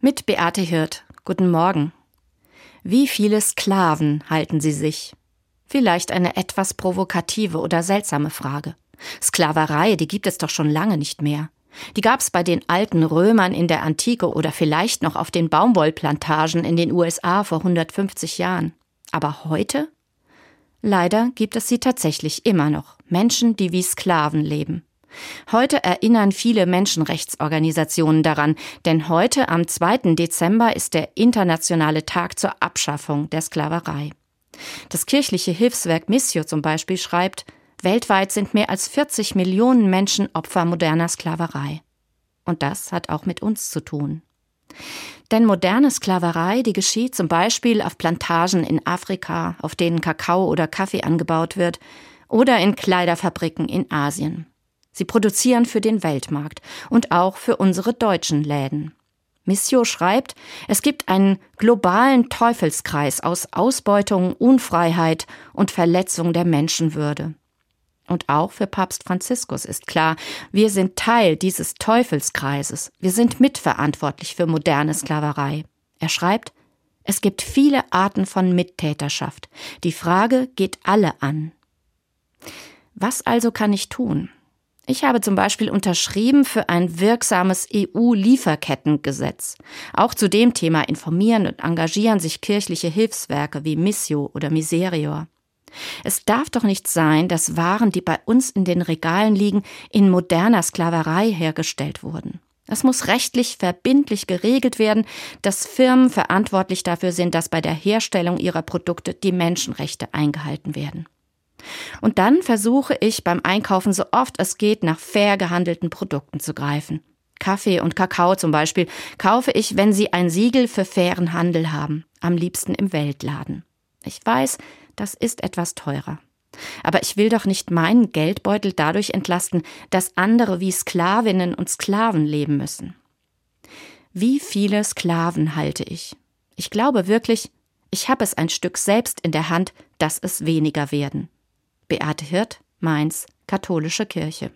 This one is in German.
Mit Beate Hirt. Guten Morgen. Wie viele Sklaven halten Sie sich? Vielleicht eine etwas provokative oder seltsame Frage. Sklaverei, die gibt es doch schon lange nicht mehr. Die gab es bei den alten Römern in der Antike oder vielleicht noch auf den Baumwollplantagen in den USA vor 150 Jahren. Aber heute? Leider gibt es sie tatsächlich immer noch. Menschen, die wie Sklaven leben. Heute erinnern viele Menschenrechtsorganisationen daran, denn heute am 2. Dezember ist der internationale Tag zur Abschaffung der Sklaverei. Das kirchliche Hilfswerk Missio zum Beispiel schreibt, weltweit sind mehr als 40 Millionen Menschen Opfer moderner Sklaverei. Und das hat auch mit uns zu tun. Denn moderne Sklaverei, die geschieht zum Beispiel auf Plantagen in Afrika, auf denen Kakao oder Kaffee angebaut wird, oder in Kleiderfabriken in Asien. Sie produzieren für den Weltmarkt und auch für unsere deutschen Läden. Missio schreibt, es gibt einen globalen Teufelskreis aus Ausbeutung, Unfreiheit und Verletzung der Menschenwürde. Und auch für Papst Franziskus ist klar, wir sind Teil dieses Teufelskreises. Wir sind mitverantwortlich für moderne Sklaverei. Er schreibt, es gibt viele Arten von Mittäterschaft. Die Frage geht alle an. Was also kann ich tun? Ich habe zum Beispiel unterschrieben für ein wirksames EU-Lieferkettengesetz. Auch zu dem Thema informieren und engagieren sich kirchliche Hilfswerke wie Missio oder Miserior. Es darf doch nicht sein, dass Waren, die bei uns in den Regalen liegen, in moderner Sklaverei hergestellt wurden. Es muss rechtlich verbindlich geregelt werden, dass Firmen verantwortlich dafür sind, dass bei der Herstellung ihrer Produkte die Menschenrechte eingehalten werden. Und dann versuche ich beim Einkaufen so oft es geht nach fair gehandelten Produkten zu greifen. Kaffee und Kakao zum Beispiel kaufe ich, wenn sie ein Siegel für fairen Handel haben, am liebsten im Weltladen. Ich weiß, das ist etwas teurer. Aber ich will doch nicht meinen Geldbeutel dadurch entlasten, dass andere wie Sklavinnen und Sklaven leben müssen. Wie viele Sklaven halte ich? Ich glaube wirklich, ich habe es ein Stück selbst in der Hand, dass es weniger werden. Beate Hirt, Mainz, Katholische Kirche.